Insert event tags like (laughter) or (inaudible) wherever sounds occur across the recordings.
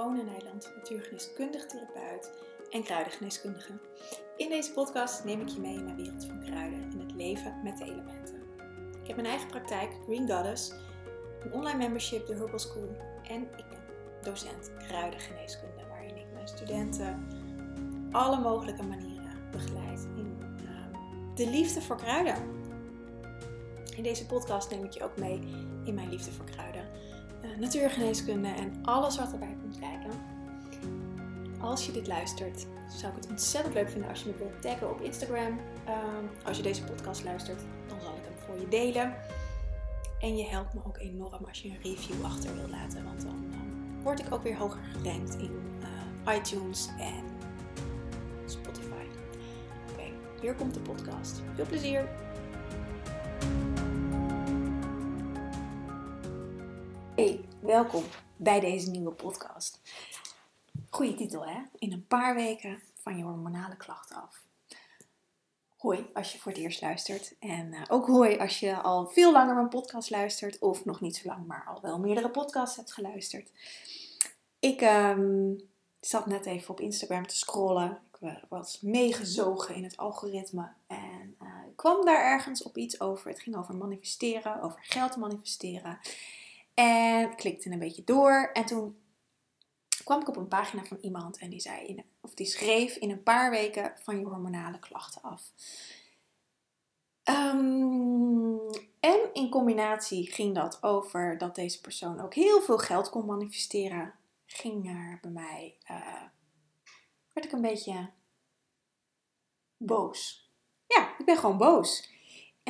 One Nijland, natuurgeneeskundig therapeut en kruidengeneeskundige. In deze podcast neem ik je mee in mijn wereld van kruiden en het leven met de elementen. Ik heb mijn eigen praktijk, Green Goddess, een online membership, de Herbal School en ik ben docent kruidengeneeskunde, waarin ik mijn studenten alle mogelijke manieren begeleid in uh, de liefde voor kruiden. In deze podcast neem ik je ook mee in mijn liefde voor kruiden uh, natuurgeneeskunde en alles wat erbij kijken. Als je dit luistert, zou ik het ontzettend leuk vinden als je me wilt taggen op Instagram. Ehm, als je deze podcast luistert, dan zal ik hem voor je delen. En je helpt me ook enorm als je een review achter wilt laten, want dan word ik ook weer hoger gerankt in uh, iTunes en Spotify. Oké, hier komt de podcast. Veel plezier! Hey, welkom bij deze nieuwe podcast. Goeie titel hè? In een paar weken van je hormonale klachten af. Hoi als je voor het eerst luistert. En uh, ook hoi als je al veel langer mijn podcast luistert. Of nog niet zo lang, maar al wel meerdere podcasts hebt geluisterd. Ik um, zat net even op Instagram te scrollen. Ik uh, was meegezogen in het algoritme. En uh, kwam daar ergens op iets over. Het ging over manifesteren, over geld manifesteren. En klikte een beetje door. En toen kwam ik op een pagina van iemand en die zei, in, of die schreef in een paar weken van je hormonale klachten af. Um, en in combinatie ging dat over dat deze persoon ook heel veel geld kon manifesteren. Ging er bij mij, uh, werd ik een beetje boos. Ja, ik ben gewoon boos.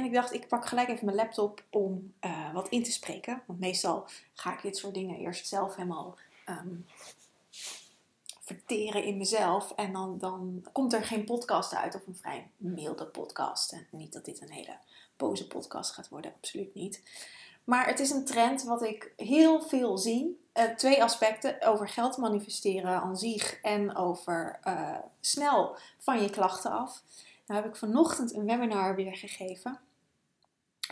En ik dacht, ik pak gelijk even mijn laptop om uh, wat in te spreken. Want meestal ga ik dit soort dingen eerst zelf helemaal um, verteren in mezelf. En dan, dan komt er geen podcast uit of een vrij milde podcast. En niet dat dit een hele boze podcast gaat worden, absoluut niet. Maar het is een trend wat ik heel veel zie. Uh, twee aspecten, over geld manifesteren aan zich en over uh, snel van je klachten af. Nou heb ik vanochtend een webinar weer gegeven.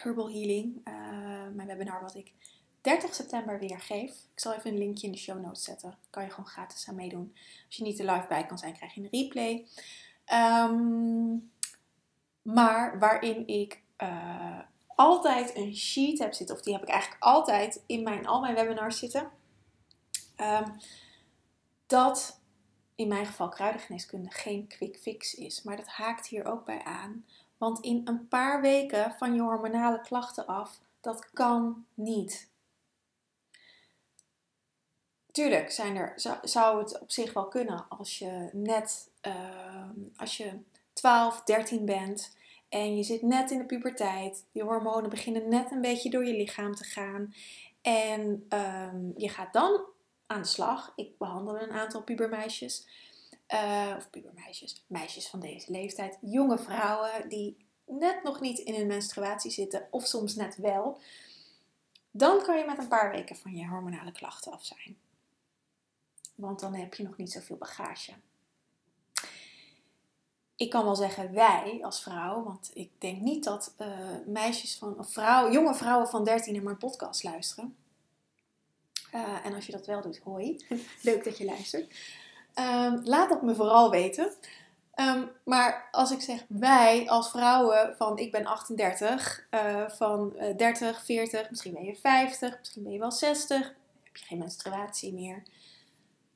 Herbal Healing. Uh, mijn webinar wat ik 30 september weer geef. Ik zal even een linkje in de show notes zetten. Kan je gewoon gratis aan meedoen. Als je niet er live bij kan zijn, krijg je een replay. Um, maar waarin ik uh, altijd een sheet heb zitten. Of die heb ik eigenlijk altijd in mijn, al mijn webinars zitten. Um, dat in mijn geval kruidengeneeskunde geen quick fix is. Maar dat haakt hier ook bij aan. Want in een paar weken van je hormonale klachten af, dat kan niet. Tuurlijk zijn er, zou het op zich wel kunnen als je net, uh, als je 12, 13 bent en je zit net in de puberteit. Je hormonen beginnen net een beetje door je lichaam te gaan. En um, je gaat dan aan de slag. Ik behandel een aantal pubermeisjes. Uh, of pubermeisjes, meisjes van deze leeftijd, jonge vrouwen die net nog niet in hun menstruatie zitten, of soms net wel, dan kan je met een paar weken van je hormonale klachten af zijn. Want dan heb je nog niet zoveel bagage. Ik kan wel zeggen wij als vrouw, want ik denk niet dat uh, meisjes van, of vrouw, jonge vrouwen van 13 naar mijn podcast luisteren. Uh, en als je dat wel doet, hoi. (laughs) Leuk dat je luistert. Um, laat dat me vooral weten. Um, maar als ik zeg wij als vrouwen van ik ben 38, uh, van uh, 30, 40, misschien ben je 50, misschien ben je wel 60, heb je geen menstruatie meer.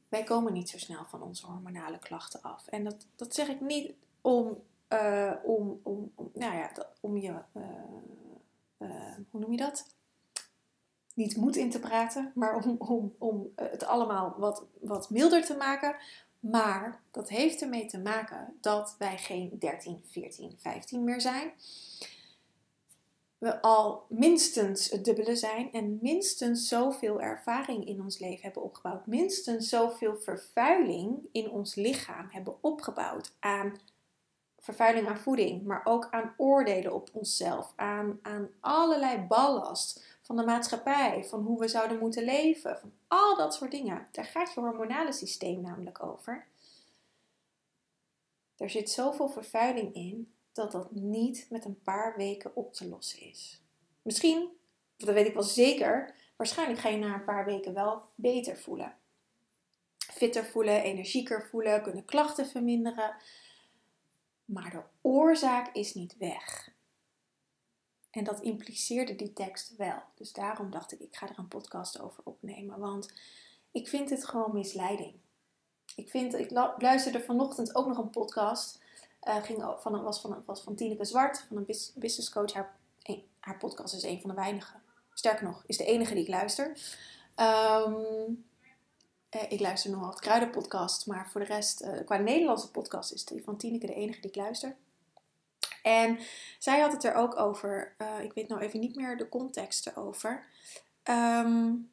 Wij komen niet zo snel van onze hormonale klachten af. En dat, dat zeg ik niet om, om, om, om, nou ja, om je, hoe noem je dat? Niet moed in te praten, maar om, om, om het allemaal wat, wat milder te maken. Maar dat heeft ermee te maken dat wij geen 13, 14, 15 meer zijn. We al minstens het dubbele zijn en minstens zoveel ervaring in ons leven hebben opgebouwd. Minstens zoveel vervuiling in ons lichaam hebben opgebouwd aan vervuiling aan voeding, maar ook aan oordelen op onszelf, aan, aan allerlei ballast van de maatschappij, van hoe we zouden moeten leven, van al dat soort dingen. Daar gaat je hormonale systeem namelijk over. Er zit zoveel vervuiling in dat dat niet met een paar weken op te lossen is. Misschien, dat weet ik wel zeker, waarschijnlijk ga je na een paar weken wel beter voelen. fitter voelen, energieker voelen, kunnen klachten verminderen. Maar de oorzaak is niet weg. En dat impliceerde die tekst wel. Dus daarom dacht ik, ik ga er een podcast over opnemen. Want ik vind het gewoon misleiding. Ik, vind, ik luisterde vanochtend ook nog een podcast. Uh, ging van, was, van, was van Tineke Zwart, van een business coach. Haar, haar podcast is een van de weinige. Sterker nog, is de enige die ik luister. Um, eh, ik luister nog wat kruidenpodcast, maar voor de rest, eh, qua Nederlandse podcast, is die van Tineke de enige die ik luister. En zij had het er ook over, uh, ik weet nou even niet meer de context erover. Um,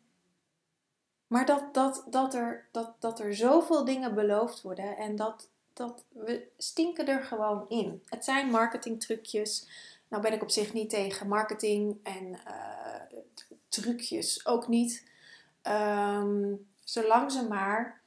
maar dat, dat, dat, er, dat, dat er zoveel dingen beloofd worden en dat, dat we stinken er gewoon in. Het zijn marketingtrucjes. Nou ben ik op zich niet tegen marketing en trucjes ook niet. Um, Zolang ze maar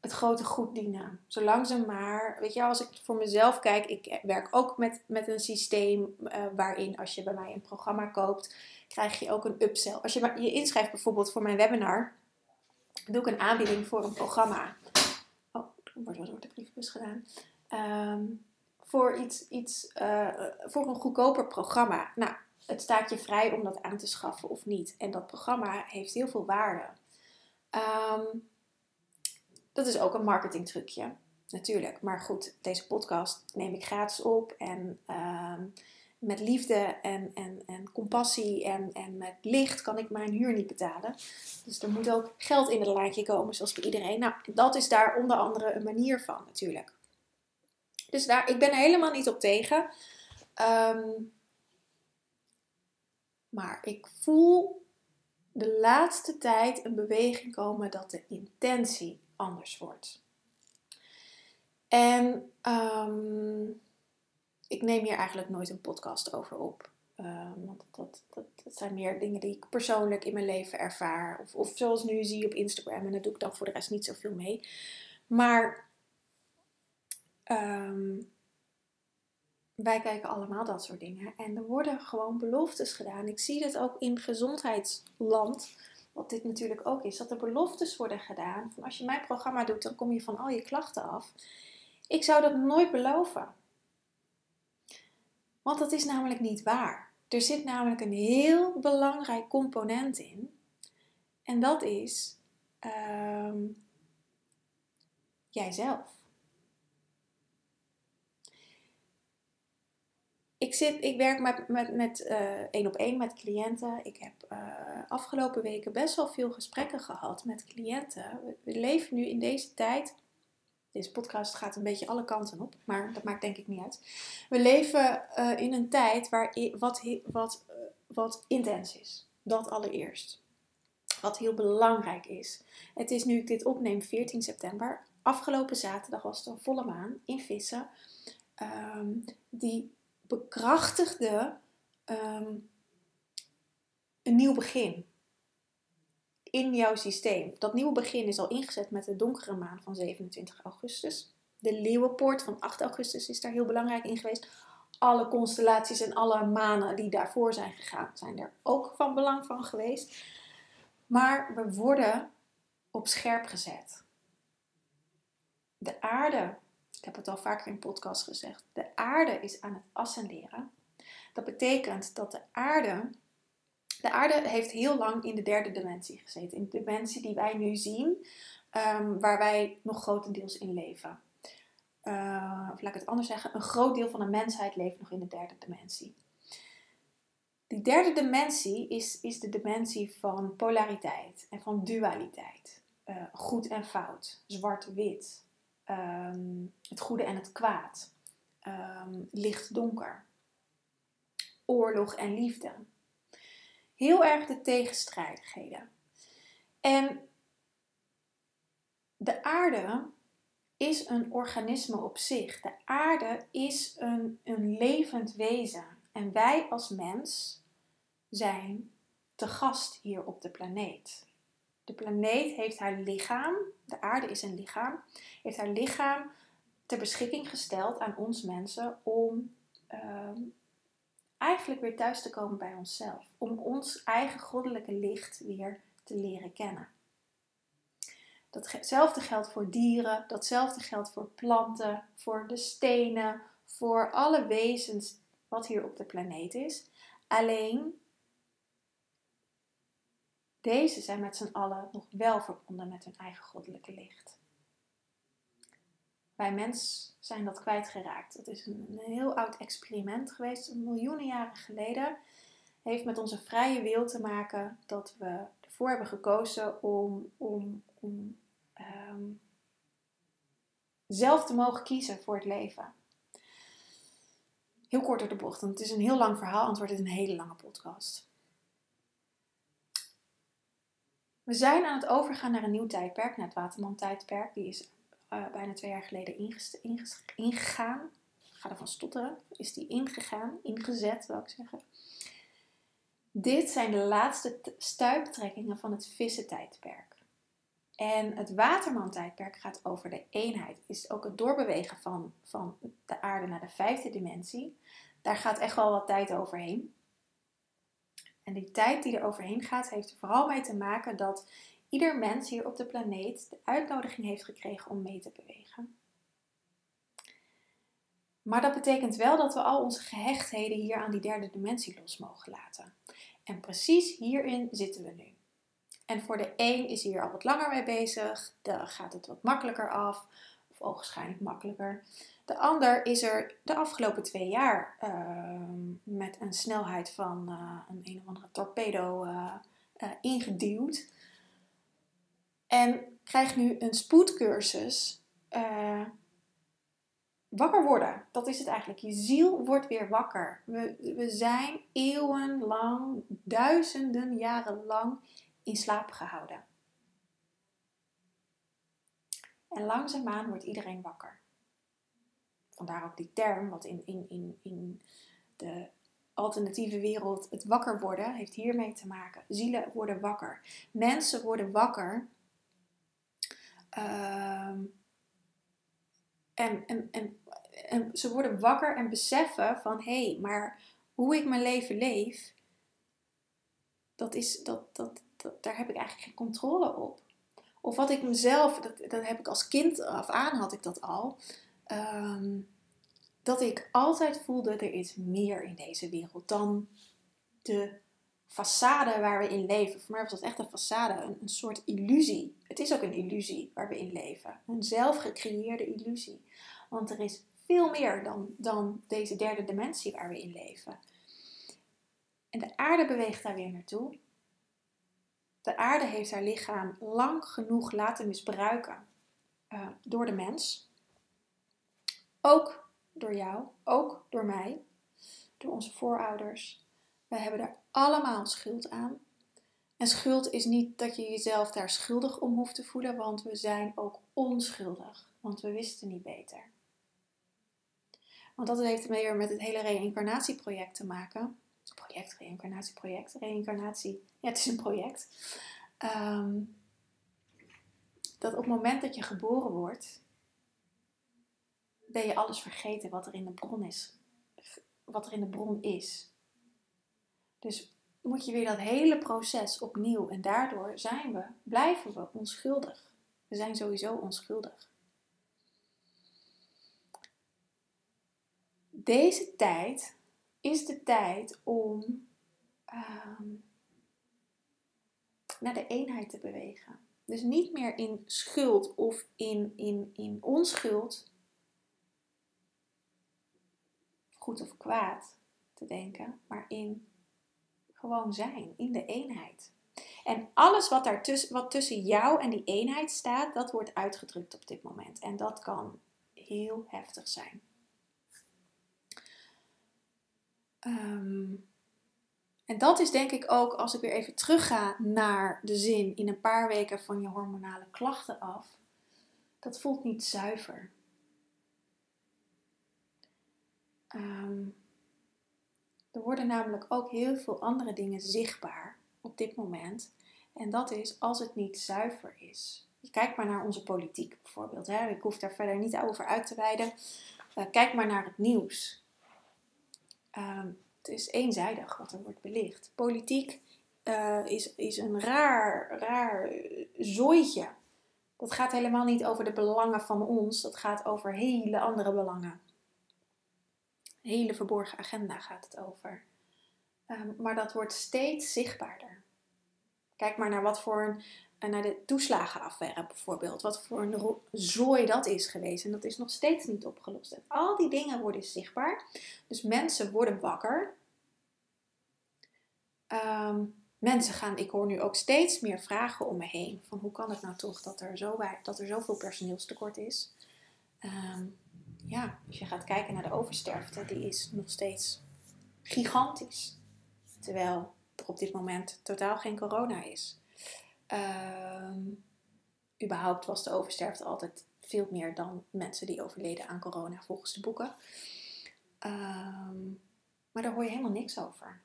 het grote goed dienen. Zolang ze maar, weet je, als ik voor mezelf kijk, ik werk ook met, met een systeem uh, waarin als je bij mij een programma koopt, krijg je ook een upsell. Als je je inschrijft bijvoorbeeld voor mijn webinar, doe ik een aanbieding voor een programma. Oh, wordt door de briefbus gedaan. Um, voor iets, iets uh, voor een goedkoper programma. Nou, het staat je vrij om dat aan te schaffen of niet. En dat programma heeft heel veel waarde. Um, dat is ook een marketingtrucje, natuurlijk. Maar goed, deze podcast neem ik gratis op en um, met liefde en, en, en compassie en, en met licht kan ik mijn huur niet betalen. Dus er moet ook geld in het laadje komen, zoals bij iedereen. Nou, dat is daar onder andere een manier van, natuurlijk. Dus daar, ik ben er helemaal niet op tegen. Um, maar ik voel de laatste tijd een beweging komen dat de intentie anders wordt. En um, ik neem hier eigenlijk nooit een podcast over op. Um, want dat, dat, dat, zijn meer dingen die ik persoonlijk in mijn leven ervaar. Of, of zoals nu zie op Instagram. En daar doe ik dan voor de rest niet zoveel mee. Maar um, wij kijken allemaal dat soort dingen. En er worden gewoon beloftes gedaan. Ik zie het ook in gezondheidsland, wat dit natuurlijk ook is, dat er beloftes worden gedaan. Van als je mijn programma doet, dan kom je van al je klachten af. Ik zou dat nooit beloven. Want dat is namelijk niet waar. Er zit namelijk een heel belangrijk component in. En dat is um, jijzelf. Ik, zit, ik werk met, met, met uh, één op één met cliënten. Ik heb uh, afgelopen weken best wel veel gesprekken gehad met cliënten. We, leven nu in deze tijd. Deze podcast gaat een beetje alle kanten op, maar dat maakt denk ik niet uit. We leven uh, in een tijd waar wat, wat, wat intens is. Dat allereerst. Wat heel belangrijk is. Het is nu ik dit opneem 14 september. Afgelopen zaterdag was het een volle maan in Vissen. Um, die bekrachtigde um, een nieuw begin in jouw systeem. Dat nieuwe begin is al ingezet met de donkere maan van 27 augustus. De leeuwenpoort van 8 augustus is daar heel belangrijk in geweest. Alle constellaties en alle manen die daarvoor zijn gegaan, zijn er ook van belang van geweest. Maar we worden op scherp gezet. De aarde ik heb het al vaker in podcast gezegd, de aarde is aan het ascenderen. Dat betekent dat de aarde, de aarde heeft heel lang in de derde dimensie gezeten. In de dimensie die wij nu zien, um, waar wij nog grotendeels in leven. Uh, of laat ik het anders zeggen, een groot deel van de mensheid leeft nog in de derde dimensie. Die derde dimensie is, is de dimensie van polariteit en van dualiteit. Uh, goed en fout, zwart-wit, Ehm, het goede en het kwaad, um, licht-donker, oorlog en liefde. Heel erg de tegenstrijdigheden. En de aarde is een organisme op zich. De aarde is een, een levend wezen. En wij als mens zijn te gast hier op de planeet. De planeet heeft haar lichaam, de aarde is een lichaam, heeft haar lichaam ter beschikking gesteld aan ons mensen om ehm, eigenlijk weer thuis te komen bij onszelf. Om ons eigen goddelijke licht weer te leren kennen. Datzelfde geldt voor dieren, datzelfde geldt voor planten, voor de stenen, voor alle wezens wat hier op de planeet is. Alleen, deze zijn met z'n allen nog wel verbonden met hun eigen goddelijke licht. Wij mens zijn dat kwijtgeraakt. Het is een, heel oud experiment geweest, miljoenen jaren geleden. Heeft met onze vrije wil te maken dat we ervoor hebben gekozen om, om, om um, zelf te mogen kiezen voor het leven. Heel kort door de bocht, want het is een heel lang verhaal, wordt het een hele lange podcast. We zijn aan het overgaan naar een nieuw tijdperk, naar het Waterman-tijdperk. Die is uh, bijna twee jaar geleden ingegaan. Ik ga ervan stotteren. Is die ingegaan, ingezet, wil ik zeggen. Dit zijn de laatste stuiptrekkingen van het vissentijdperk. En het Waterman-tijdperk gaat over de eenheid. Is ook het doorbewegen van, van de aarde naar de vijfde dimensie. Daar gaat echt wel wat tijd overheen. En die tijd die er overheen gaat, heeft er vooral mee te maken dat ieder mens hier op de planeet de uitnodiging heeft gekregen om mee te bewegen. Maar dat betekent wel dat we al onze gehechtheden hier aan die derde dimensie los mogen laten. En precies hierin zitten we nu. En voor de een is hier al wat langer mee bezig, dan gaat het wat makkelijker af, of ogenschijnlijk makkelijker. De ander is er de afgelopen twee jaar ehm, met een snelheid van uh, een een of andere torpedo uh, ingeduwd. En krijgt nu een spoedcursus wakker worden. Dat is het eigenlijk. Je ziel wordt weer wakker. We, we zijn eeuwenlang, duizenden jaren lang in slaap gehouden. En langzaamaan wordt iedereen wakker. Vandaar ook die term, wat in, in, in, in de alternatieve wereld het wakker worden heeft hiermee te maken. Zielen worden wakker. Mensen worden wakker. Ehm, en, en, en, ze worden wakker en beseffen van hé, hey, maar hoe ik mijn leven leef, dat is, dat, dat, dat, daar heb ik eigenlijk geen controle op. Of wat ik mezelf, dat, dat heb ik als kind af aan, had ik dat al. Ehm, dat ik altijd voelde, er is meer in deze wereld dan de façade waar we in leven. Voor mij was dat echt een façade, een, een soort illusie. Het is ook een illusie waar we in leven. Een zelfgecreëerde illusie. Want er is veel meer dan, dan deze derde dimensie waar we in leven. En de aarde beweegt daar weer naartoe. De aarde heeft haar lichaam lang genoeg laten misbruiken uh, door de mens. Ook door jou, ook door mij, door onze voorouders. We hebben er allemaal schuld aan. En schuld is niet dat je jezelf daar schuldig om hoeft te voelen, want we zijn ook onschuldig, want we wisten niet beter. Want dat heeft meer met het hele reïncarnatieproject te maken project, reïncarnatieproject, reïncarnatie. Ja, het is een project. Ehm, dat op het moment dat je geboren wordt, ben je alles vergeten wat er in de bron is. Wat er in de bron is. Dus moet je weer dat hele proces opnieuw. En daardoor zijn we, blijven we onschuldig. We zijn sowieso onschuldig. Deze tijd is de tijd om ehm, naar de eenheid te bewegen. Dus niet meer in schuld of in, in, in onschuld, goed of kwaad te denken, maar in gewoon zijn, in de eenheid. En alles wat, daar tussen, wat tussen jou en die eenheid staat, dat wordt uitgedrukt op dit moment. En dat kan heel heftig zijn. Ehm, en dat is denk ik ook, als ik weer even terugga naar de zin in een paar weken van je hormonale klachten af, dat voelt niet zuiver. Ehm, er worden namelijk ook heel veel andere dingen zichtbaar op dit moment. En dat is als het niet zuiver is. Je kijkt maar naar onze politiek bijvoorbeeld. Hè? Ik hoef daar verder niet over uit te wijden. Uh, kijk maar naar het nieuws. Ehm, het is eenzijdig wat er wordt belicht. Politiek uh, is, is een raar, raar zooitje. Dat gaat helemaal niet over de belangen van ons, dat gaat over hele andere belangen. Hele verborgen agenda gaat het over. Ehm, maar dat wordt steeds zichtbaarder. Kijk maar naar wat voor een, eh, naar de toeslagenaffaire bijvoorbeeld. Wat voor een zooi dat is geweest. En dat is nog steeds niet opgelost. En al die dingen worden zichtbaar. Dus mensen worden wakker. Ehm, mensen gaan, ik hoor nu ook steeds meer vragen om me heen. Van hoe kan het nou toch dat er, zo, dat er zoveel personeelstekort is. Ehm, ja, als je gaat kijken naar de oversterfte, die is nog steeds gigantisch. Terwijl er op dit moment totaal geen corona is. Um, überhaupt was de oversterfte altijd veel meer dan mensen die overleden aan corona volgens de boeken. Um, maar daar hoor je helemaal niks over.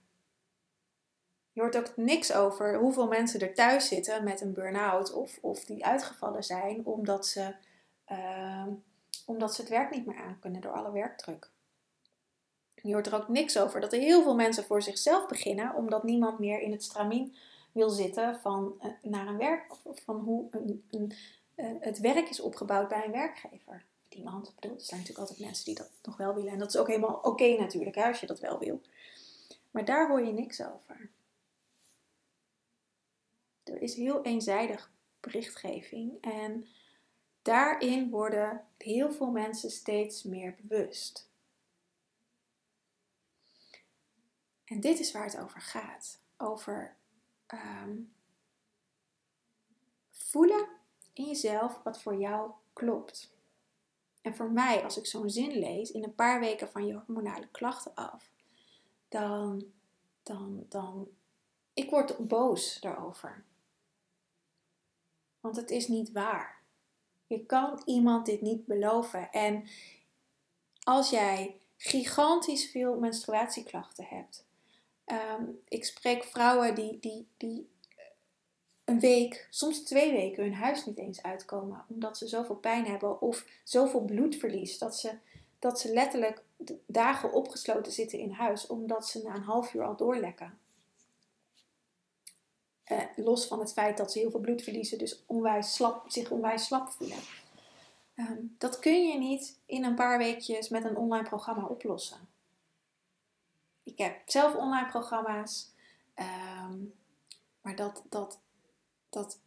Je hoort ook niks over hoeveel mensen er thuis zitten met een burn-out of, of die uitgevallen zijn omdat ze, uh, omdat ze het werk niet meer aan kunnen door alle werkdruk. Je hoort er ook niks over dat er heel veel mensen voor zichzelf beginnen, omdat niemand meer in het stramien wil zitten van uh, naar een werk, van hoe een, een, uh, het werk is opgebouwd bij een werkgever. Iemand, ik bedoel, er zijn natuurlijk altijd mensen die dat nog wel willen. En dat is ook helemaal oké natuurlijk, hè, als je dat wel wil. Maar daar hoor je niks over. Er is heel eenzijdig berichtgeving en daarin worden heel veel mensen steeds meer bewust. En dit is waar het over gaat. Over um, voelen in jezelf wat voor jou klopt. En voor mij, als ik zo'n zin lees, in een paar weken van je hormonale klachten af, dan, dan, dan, ik word boos daarover. Want het is niet waar. Je kan iemand dit niet beloven. En als jij gigantisch veel menstruatieklachten hebt. Um, ik spreek vrouwen die, die, die een week, soms twee weken hun huis niet eens uitkomen. Omdat ze zoveel pijn hebben of zoveel bloedverlies. Dat ze, dat ze letterlijk dagen opgesloten zitten in huis. Omdat ze na een half uur al doorlekken. Eh, los van het feit dat ze heel veel bloed verliezen, dus onwijs slap, zich onwijs slap voelen. Ehm, dat kun je niet in een paar weekjes met een online programma oplossen. Ik heb zelf online programma's, ehm, maar dat, dat, dat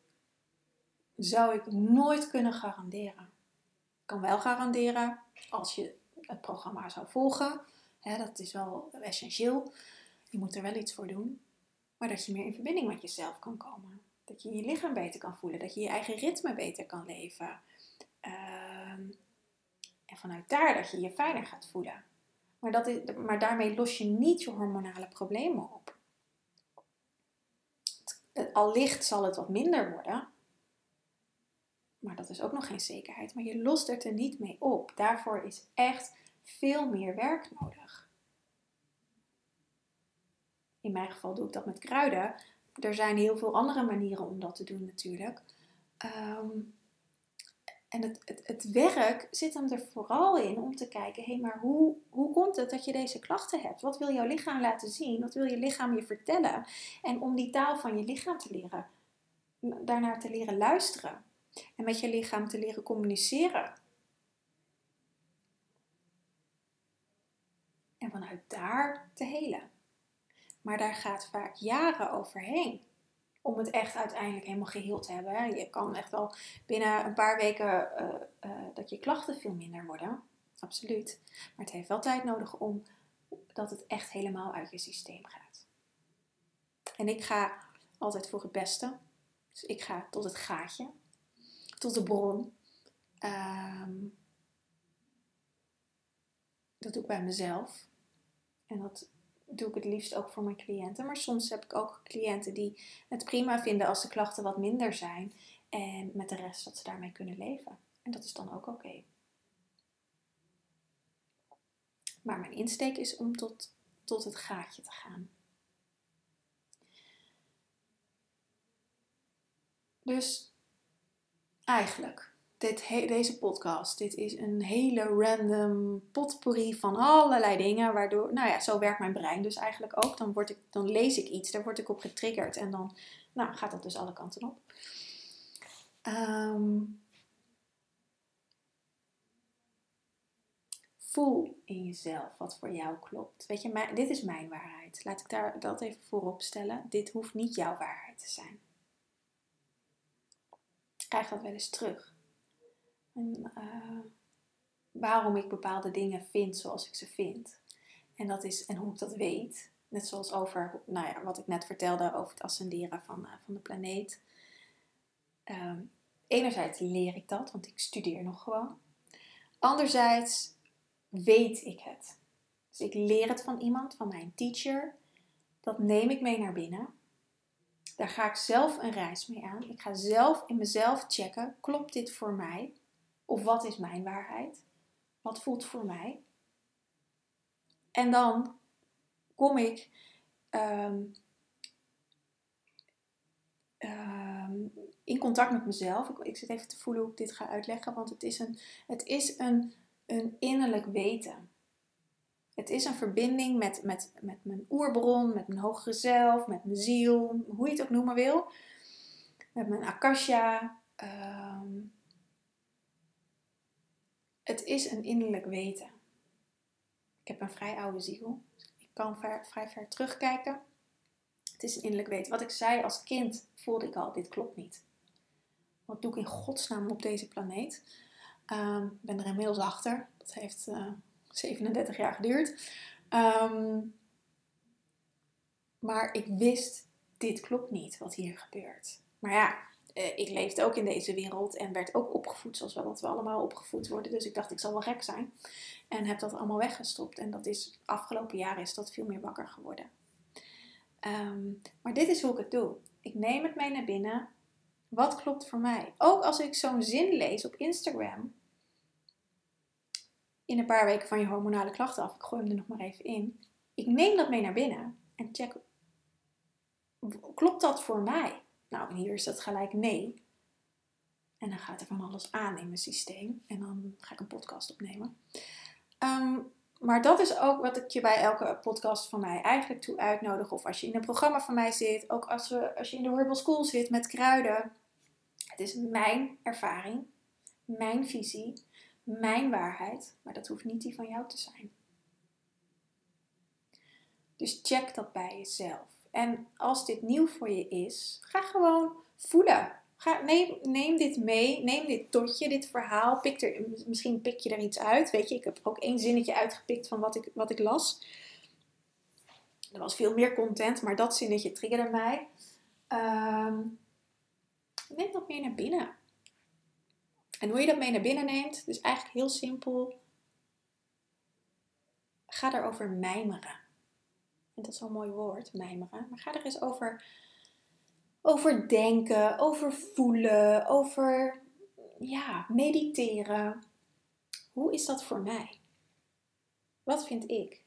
zou ik nooit kunnen garanderen. Ik kan wel garanderen als je het programma zou volgen. Hè, dat is wel essentieel. Je moet er wel iets voor doen. Maar dat je meer in verbinding met jezelf kan komen. Dat je je lichaam beter kan voelen. Dat je je eigen ritme beter kan leven. Ehm, en vanuit daar dat je je fijner gaat voelen. Maar, dat is, maar daarmee los je niet je hormonale problemen op. Allicht zal het wat minder worden. Maar dat is ook nog geen zekerheid. Maar je lost het er niet mee op. Daarvoor is echt veel meer werk nodig in mijn geval doe ik dat met kruiden. Er zijn heel veel andere manieren om dat te doen natuurlijk. Ehm, en het, het, het, werk zit hem er vooral in om te kijken, hé, hey, maar hoe, hoe komt het dat je deze klachten hebt? Wat wil jouw lichaam laten zien? Wat wil je lichaam je vertellen? En om die taal van je lichaam te leren, daarnaar te leren luisteren. En met je lichaam te leren communiceren. En vanuit daar te helen. Maar daar gaat vaak jaren overheen om het echt uiteindelijk helemaal geheeld te hebben. Je kan echt wel binnen een paar weken uh, uh, dat je klachten veel minder worden. Absoluut. Maar het heeft wel tijd nodig om dat het echt helemaal uit je systeem gaat. En ik ga altijd voor het beste. Dus ik ga tot het gaatje, tot de bron. Um, dat doe ik bij mezelf. En dat doe ik het liefst ook voor mijn cliënten. Maar soms heb ik ook cliënten die het prima vinden als de klachten wat minder zijn. En met de rest dat ze daarmee kunnen leven. En dat is dan ook oké. Maar mijn insteek is om tot, tot het gaatje te gaan. Dus eigenlijk dit, deze podcast. Dit is een hele random potpourri van allerlei dingen. Waardoor, nou ja, zo werkt mijn brein dus eigenlijk ook. Dan, word ik, dan lees ik iets, daar word ik op getriggerd. En dan nou, gaat dat dus alle kanten op. Ehm, voel in jezelf wat voor jou klopt. Weet je, dit is mijn waarheid. Laat ik daar dat even voorop stellen. Dit hoeft niet jouw waarheid te zijn. Krijg dat wel eens terug. En, uh, waarom ik bepaalde dingen vind zoals ik ze vind. En, dat is, en hoe ik dat weet. Net zoals over nou ja, wat ik net vertelde over het ascenderen van, uh, van de planeet. Um, enerzijds leer ik dat, want ik studeer nog gewoon. Anderzijds weet ik het. Dus ik leer het van iemand, van mijn teacher. Dat neem ik mee naar binnen. Daar ga ik zelf een reis mee aan. Ik ga zelf in mezelf checken: klopt dit voor mij? Of wat is mijn waarheid? Wat voelt voor mij? En dan kom ik ehm, ehm, in contact met mezelf. Ik, ik, zit even te voelen hoe ik dit ga uitleggen, want het is een, het is een, een innerlijk weten. Het is een verbinding met, met, met mijn oerbron, met mijn hogere zelf, met mijn ziel, hoe je het ook noemen wil. Met mijn akasha. Ehm, het is een innerlijk weten. Ik heb een vrij oude ziel. Ik kan vrij ver terugkijken. Het is een innerlijk weten. Wat ik zei als kind voelde ik al, dit klopt niet. Wat doe ik in godsnaam op deze planeet? Um, ik ben er inmiddels achter. Dat heeft uh, eh, 37 jaar geduurd. Um, maar ik wist, dit klopt niet wat hier gebeurt. Maar ja, ik leefde ook in deze wereld en werd ook opgevoed zoals we, dat we allemaal opgevoed worden. Dus ik dacht, ik zal wel gek zijn. En heb dat allemaal weggestopt. En dat is, afgelopen jaren is dat veel meer wakker geworden. Ehm, maar dit is hoe ik het doe. Ik neem het mee naar binnen. Wat klopt voor mij? Ook als ik zo'n zin lees op Instagram. In een paar weken van je hormonale klachten af. Ik gooi hem er nog maar even in. Ik neem dat mee naar binnen en check. Klopt dat voor mij? Nou, hier is dat gelijk nee. En dan gaat er van alles aan in mijn systeem. En dan ga ik een podcast opnemen. Ehm, maar dat is ook wat ik je bij elke podcast van mij eigenlijk toe uitnodig. Of als je in een programma van mij zit. Ook als, we, als je in de Herbal School zit met kruiden. Het is mijn ervaring. Mijn visie. Mijn waarheid. Maar dat hoeft niet die van jou te zijn. Dus check dat bij jezelf. En als dit nieuw voor je is, ga gewoon voelen. Ga, neem, neem dit mee, neem dit tot je, dit verhaal. Er, misschien pik je er iets uit. Weet je, ik heb ook één zinnetje uitgepikt van wat ik, wat ik las. Er was veel meer content, maar dat zinnetje triggerde mij. Um, neem dat mee naar binnen. En hoe je dat mee naar binnen neemt, dus eigenlijk heel simpel. Ga erover mijmeren vind dat zo'n mooi woord, mijmeren. Maar ga er eens over, over denken, over voelen, over ja, mediteren. Hoe is dat voor mij? Wat vind ik?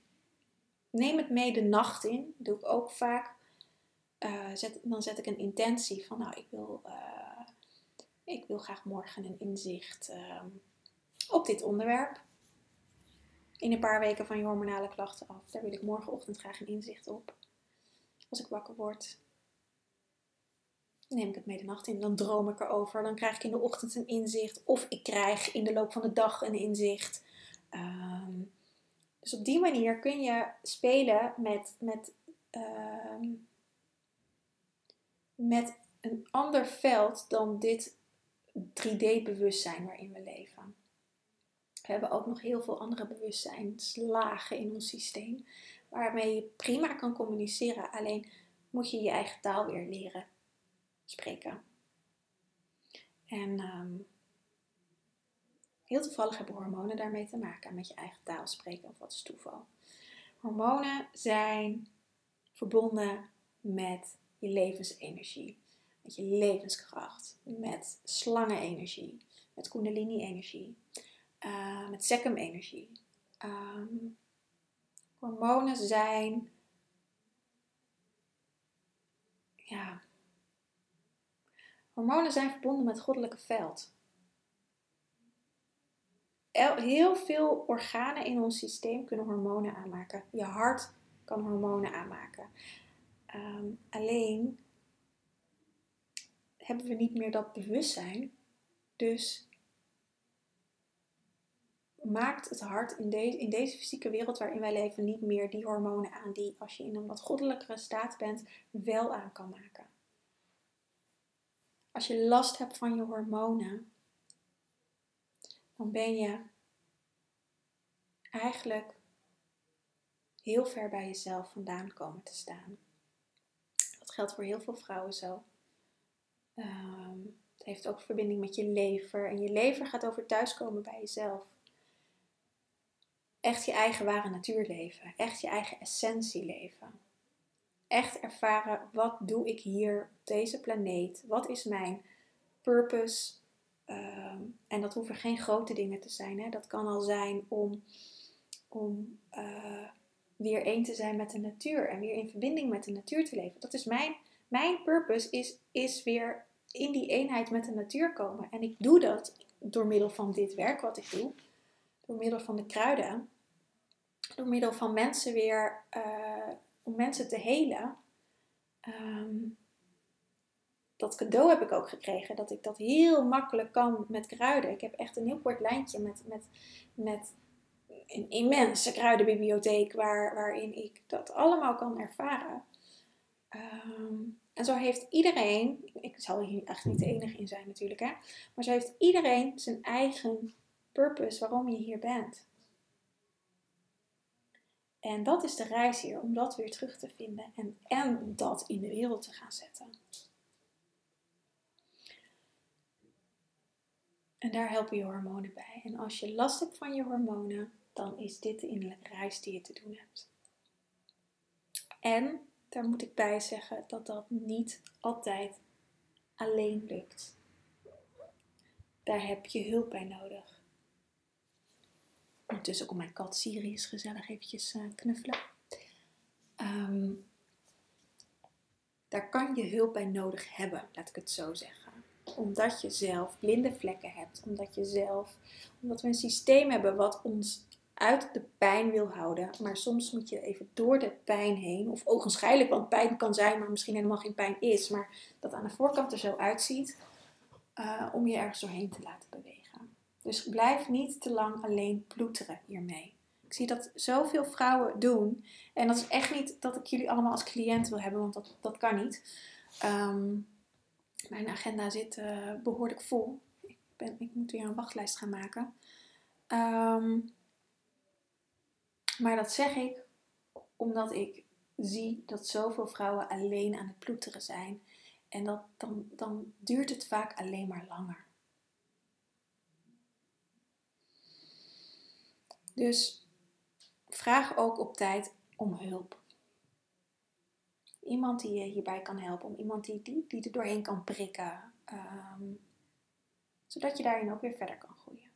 Neem het mee de nacht in. Dat doe ik ook vaak. Uh, zet, dan zet ik een intentie van, nou, ik wil, uh, ik wil graag morgen een inzicht uh, op dit onderwerp in een paar weken van je hormonale klachten af. Daar wil ik morgenochtend graag een inzicht op. Als ik wakker word, neem ik het mee de nacht in. Dan droom ik erover. Dan krijg ik in de ochtend een inzicht. Of ik krijg in de loop van de dag een inzicht. Ehm, dus op die manier kun je spelen met, met, ehm, met een ander veld dan dit 3D-bewustzijn waarin we leven. We hebben ook nog heel veel andere bewustzijnslagen in ons systeem. Waarmee je prima kan communiceren. Alleen moet je je eigen taal weer leren spreken. En ehm, heel toevallig hebben hormonen daarmee te maken. Met je eigen taal spreken. Of wat is toeval? Hormonen zijn verbonden met je levensenergie. Met je levenskracht. Met slangenenergie. Met kundalini-energie uh, met secum-energie. Um, hormonen zijn. Ja. Hormonen zijn verbonden met goddelijke veld. Heel veel organen in ons systeem kunnen hormonen aanmaken. Je hart kan hormonen aanmaken. Um, alleen hebben we niet meer dat bewustzijn. Dus maakt het hart in, deze in deze fysieke wereld waarin wij leven niet meer die hormonen aan die als je in een wat goddelijkere staat bent wel aan kan maken. Als je last hebt van je hormonen, dan ben je eigenlijk heel ver bij jezelf vandaan komen te staan. Dat geldt voor heel veel vrouwen zo. Ehm, het heeft ook verbinding met je lever. En je lever gaat over thuiskomen bij jezelf. Echt je eigen ware natuur leven. Echt je eigen essentie leven. Echt ervaren, wat doe ik hier op deze planeet? Wat is mijn purpose? Ehm, en dat hoeven geen grote dingen te zijn. Hè? Dat kan al zijn om, om uh, weer één te zijn met de natuur. En weer in verbinding met de natuur te leven. Dat is mijn, mijn purpose, is, is weer in die eenheid met de natuur komen. En ik doe dat door middel van dit werk wat ik doe. Door middel van de kruiden. Door middel van mensen weer, uh, om mensen te helen. Um, dat cadeau heb ik ook gekregen. Dat ik dat heel makkelijk kan met kruiden. Ik heb echt een heel kort lijntje met, met, met een immense kruidenbibliotheek. Waar, waarin ik dat allemaal kan ervaren. Um, en zo heeft iedereen, ik zal hier echt niet de enige in zijn natuurlijk, hè, maar zo heeft iedereen zijn eigen purpose waarom je hier bent. En dat is de reis hier, om dat weer terug te vinden en, en dat in de wereld te gaan zetten. En daar helpen je hormonen bij. En als je last hebt van je hormonen, dan is dit de innerlijke reis die je te doen hebt. En daar moet ik bij zeggen dat dat niet altijd alleen lukt. Daar heb je hulp bij nodig. Ondertussen komt mijn kat Sirius gezellig eventjes eh, knuffelen. Ehm, daar kan je hulp bij nodig hebben, laat ik het zo zeggen. Omdat je zelf blinde vlekken hebt. Omdat je zelf, omdat we een systeem hebben wat ons uit de pijn wil houden. Maar soms moet je even door de pijn heen. Of ogenschijnlijk, want pijn kan zijn, maar misschien helemaal geen pijn is. Maar dat aan de voorkant er zo uitziet. Uh, om je ergens doorheen te laten bewegen. Dus blijf niet te lang alleen ploeteren hiermee. Ik zie dat zoveel vrouwen doen. En dat is echt niet dat ik jullie allemaal als cliënt wil hebben, want dat, dat kan niet. Um, mijn agenda zit uh, behoorlijk vol. Ik, ben, ik moet weer een wachtlijst gaan maken. Um, maar dat zeg ik omdat ik zie dat zoveel vrouwen alleen aan het ploeteren zijn. En dat, dan, dan duurt het vaak alleen maar langer. Dus vraag ook op tijd om hulp. Iemand die je hierbij kan helpen, om iemand die, die, die er doorheen kan prikken. Um, zodat je daarin ook weer verder kan groeien.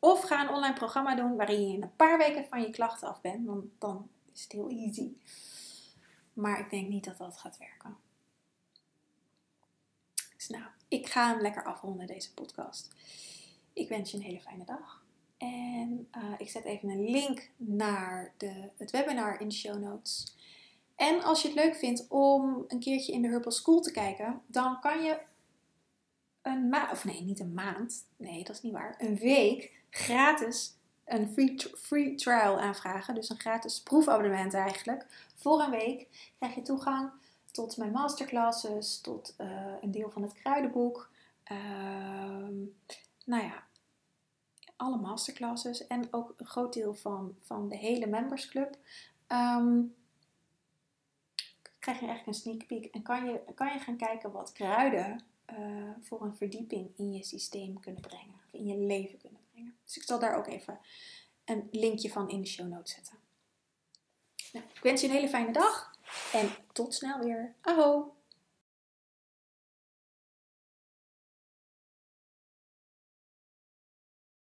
Of ga een online programma doen waarin je in een paar weken van je klachten af bent, want dan is het heel easy. Maar ik denk niet dat dat gaat werken. Dus nou, ik ga hem lekker afronden, deze podcast. Ik wens je een hele fijne dag. En uh, ik zet even een link naar de, het webinar in de show notes. En als je het leuk vindt om een keertje in de Herbal School te kijken, dan kan je een maand, of nee, niet een maand, nee, dat is niet waar, een week gratis een free, free trial aanvragen. Dus een gratis proefabonnement eigenlijk. Voor een week krijg je toegang tot mijn masterclasses, tot uh, een deel van het kruidenboek. Uh, nou ja, alle masterclasses en ook een groot deel van, van de hele membersclub. Um, krijg je eigenlijk een sneak peek en kan je, kan je gaan kijken wat kruiden uh, voor een verdieping in je systeem kunnen brengen, of in je leven kunnen brengen. Dus ik zal daar ook even een linkje van in de show notes zetten. Nou, ik wens je een hele fijne dag en tot snel weer. Aho!